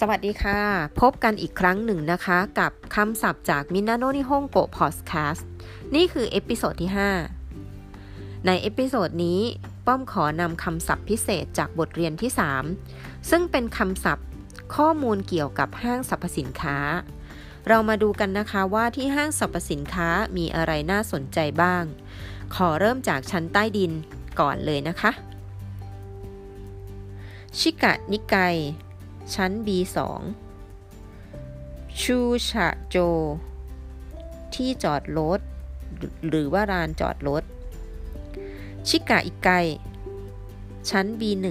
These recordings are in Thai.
สวัสดีค่ะ พบกันอีกครั้งหนึ่งนะคะ กับคำศัพท์จากみんなの日本語 พอดแคสต์นี่คือ episode ที่ 5 ใน episode นี้ป้อมขอนำคำศัพท์พิเศษจากบทเรียนที่ 3 ซึ่งเป็นคำศัพท์ข้อมูลเกี่ยวกับห้างสรรพสินค้า เรามาดูกันนะคะว่าที่ห้างสรรพสินค้ามีอะไรน่าสนใจบ้าง ขอเริ่มจากชั้นใต้ดินก่อนเลยนะคะ ชิกะนิไก ชั้น B2 ชูชะโจ ที่จอดรถหรือว่าลานจอดรถ ชิกะอิไก ชั้น B1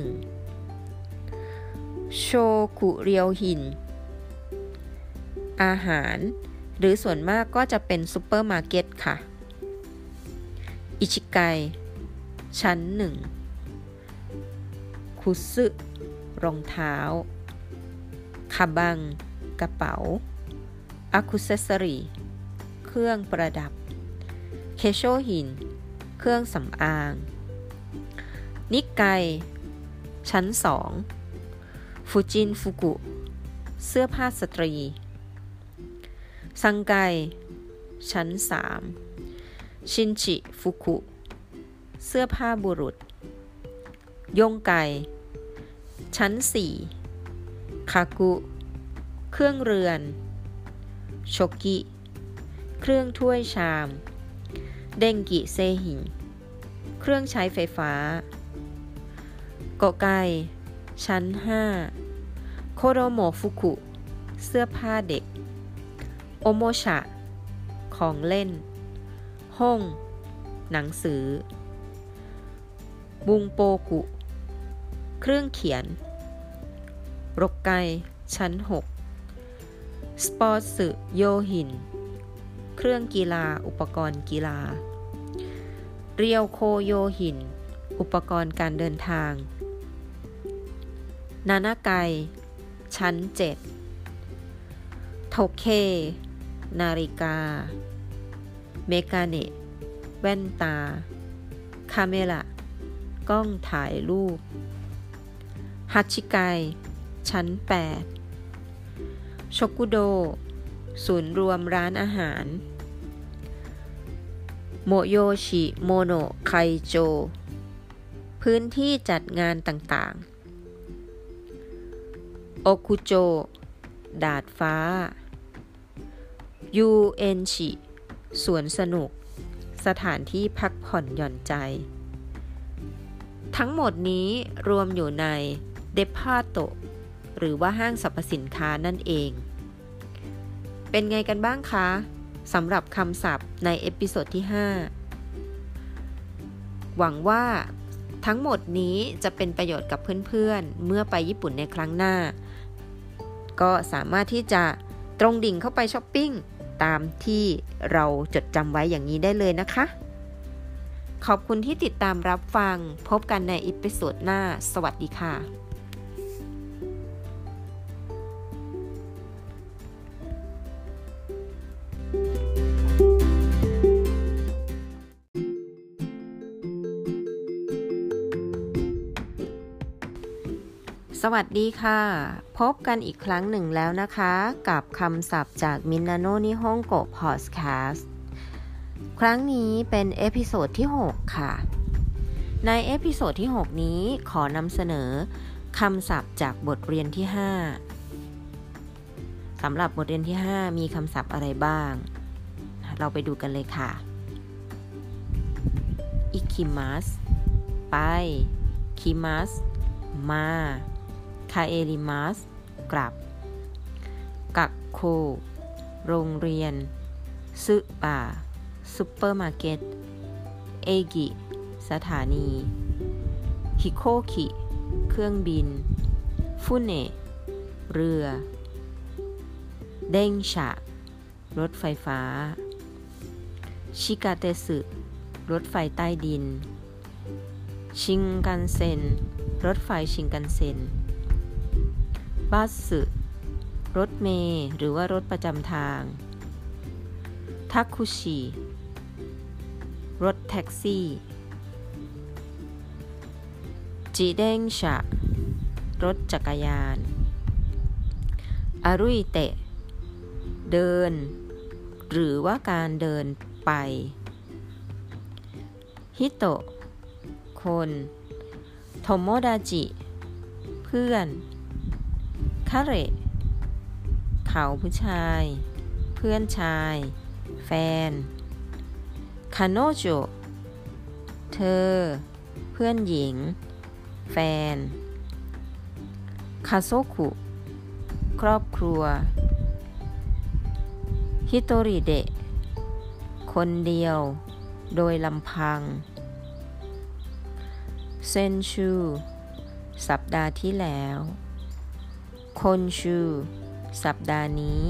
食料品 อาหาร หรือส่วนมากก็จะเป็นซูเปอร์มาร์เก็ตค่ะ 一階 ชั้น 1 靴 รองเท้า かばん กระเป๋า アクセサリー เครื่องประดับ 化粧品 เครื่องสำอาง 二階 ชั้นสอง 婦人服 เสื้อผ้าสตรี 三階 ชั้นสามชินจิฟุกุ เสื้อผ้าบุรุษ ยงไก ชั้นสี่ คากุ เครื่องเรือน โชกิ เครื่องถ้วยชาม เด้งกิเซหิน เครื่องใช้ไฟฟ้า โกไกชั้น 5 โคโรโมฟุกุ เสื้อผ้าเด็ก โอโมชะ ของเล่น ห้อง หนังสือ บุงโปกุ เครื่องเขียน รกไกชั้น 6 สปอร์ตสึโยหิน เครื่องกีฬาอุปกรณ์กีฬา เรียวโคโยหิน อุปกรณ์การเดินทาง นานาไกชั้น 7 โทเค นาฬิกา めがね แว่นตา カメラ กล้องถ่ายรูป 八階 ชั้น 8 ชกุโด ศูนย์รวมร้านอาหาร โมโยชิโมโนไคโจ พื้นที่จัดงานต่างๆ โอคุโจ ดาดฟ้า ยูเอ็นชิสวนสนุก สถานที่พักผ่อนหย่อนใจ ทั้งหมดนี้รวมอยู่ในเดพาโต หรือว่าห้างสรรพสินค้านั่นเอง เป็นไงกันบ้างคะสำหรับคำศัพท์ใน episode ที่ 5 หวังว่าทั้งหมดนี้จะเป็นประโยชน์กับเพื่อนๆ เมื่อไปญี่ปุ่นในครั้งหน้า ก็สามารถที่จะตรงดิ่งเข้าไปช้อปปิ้งตามที่เราจดจำไว้อย่างนี้ได้เลยนะคะ ขอบคุณที่ติดตามรับฟังพบกันใน episode หน้า สวัสดีค่ะ สวัสดีค่ะ พบกันอีกครั้งหนึ่งแล้วนะคะ กับคำศัพท์จากみんなの日本語 พอดแคสต์ครั้งนี้เป็น episode ที่ 6 ค่ะ ใน episode ที่ 6 นี้ขอนำเสนอคำศัพท์จากบทเรียนที่ 5สำหรับบทเรียนที่ 5 มีคำศัพท์อะไรบ้าง เราไปดูกันเลยค่ะ行きます ไป 来ます มา 帰ります กลับ 学校 โรงเรียน スーパー ซุปเปอร์มาร์เก็ต 駅 สถานี ฮิโคคิ เครื่องบิน 船 เรือ 電車 รถไฟฟ้า ชิกาเตสึ รถไฟใต้ดิน ชิงกันเซ็น รถไฟชิงกันเซ็น บัสสึรถเมย์หรือว่ารถประจำทางทักคุชิรถแท็กซี่จีเด้งชะรถจักรยานอารุยเตะ เดิน หรือว่าการเดินไป ฮิโตะ คน โทโมดาจิ เพื่อน คาเรเขาผู้ชาย เพื่อนชาย แฟนคาโนโจเธอ เพื่อนหญิง แฟนคาโซคุครอบครัว ฮิโตริเดะ คนเดียว โดยลำพัง เซนชู สัปดาห์ที่แล้ว คนชู สัปดาห์นี้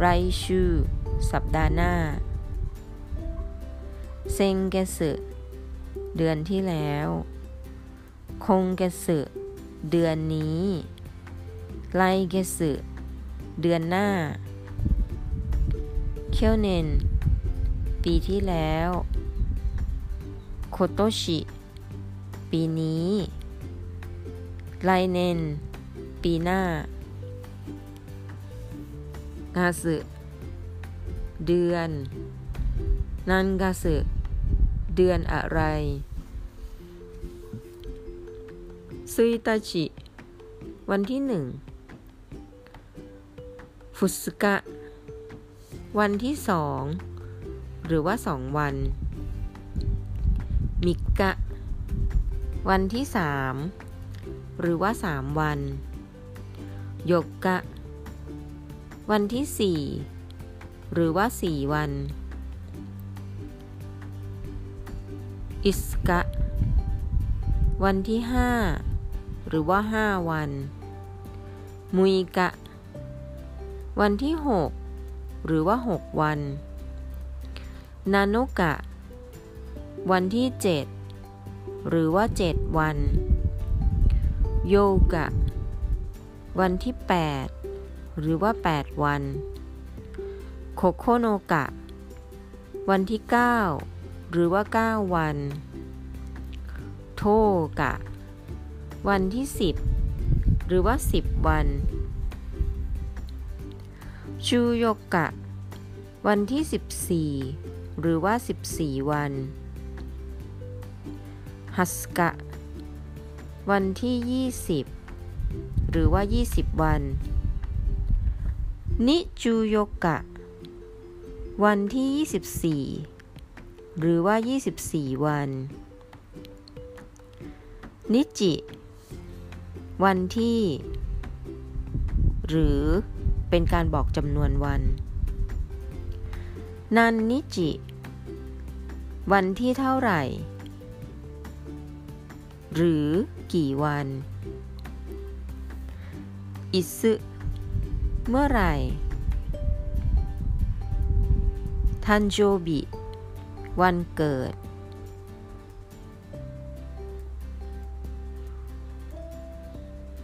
ไรชู สัปดาห์หน้า เซงเกสึเดือนที่แล้ว คงเกสึเดือนนี้ไลเกสึเดือนหน้า เคียวเนน ปีที่แล้ว โคโตชิ ปีนี้ไลเนน ปีหน้างาสึเดือน นันกาสึเดือนอะไรซุยตาชิวันที่หนึ่งฟุสกะ วันที่สองหรือว่าสองวัน มิกะ วันที่สามหรือว่าสามวัน โยกกะ วันที่สี่หรือว่าสี่วัน อิสกะ วันที่ห้าหรือว่าห้าวัน มุยกะ วันที่หกหรือว่าหกวัน นานุกะ วันที่เจ็ดหรือว่าเจ็ดวัน โยกะ วันที่แปดหรือว่าแปดวัน โคโคโนกะ วันที่เก้าหรือว่าเก้าวัน โทกะ วันที่ 10 หรือว่า 10 วัน ชูโยกะ วันที่ 14 หรือว่า 14 วัน ฮัสกะ วันที่ 20 หรือว่า 20 วัน นิจูโยกะ วันที่ 24 หรือว่า 24 วัน นิจิ วันที่ หรือเป็นการบอกจำนวนวัน นันนิจิ วันที่เท่าไหร่ หรือกี่วัน อิซึเมื่อไหร่ทันโจบิวันเกิด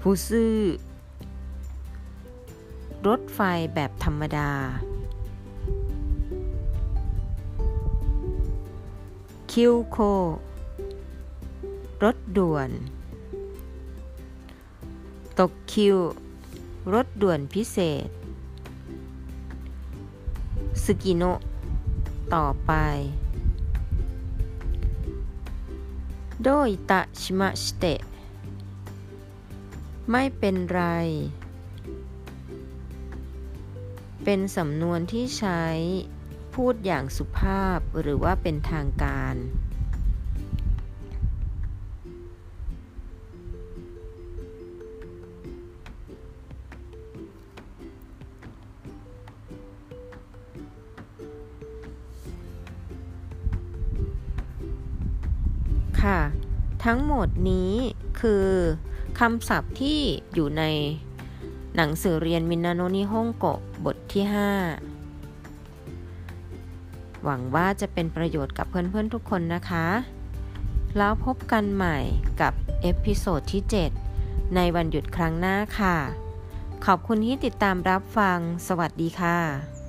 ฟูซื่อรถไฟแบบธรรมดา คิวโค รถด่วน ตกคิว รถด่วนพิเศษสกิโนต่อไปโดยตะชิมาชิเตะไม่เป็นไร เป็นสำนวนที่ใช้พูดอย่างสุภาพหรือว่าเป็นทางการ ค่ะ ทั้งหมดนี้คือคำศัพท์ที่อยู่ในหนังสือเรียนみんなの日本語 บทที่ 5 หวังว่าจะเป็นประโยชน์กับเพื่อนๆทุกคนนะคะ แล้วพบกันใหม่กับ episode ที่ 7 ในวันหยุดครั้งหน้าค่ะ ขอบคุณที่ติดตามรับฟัง สวัสดีค่ะ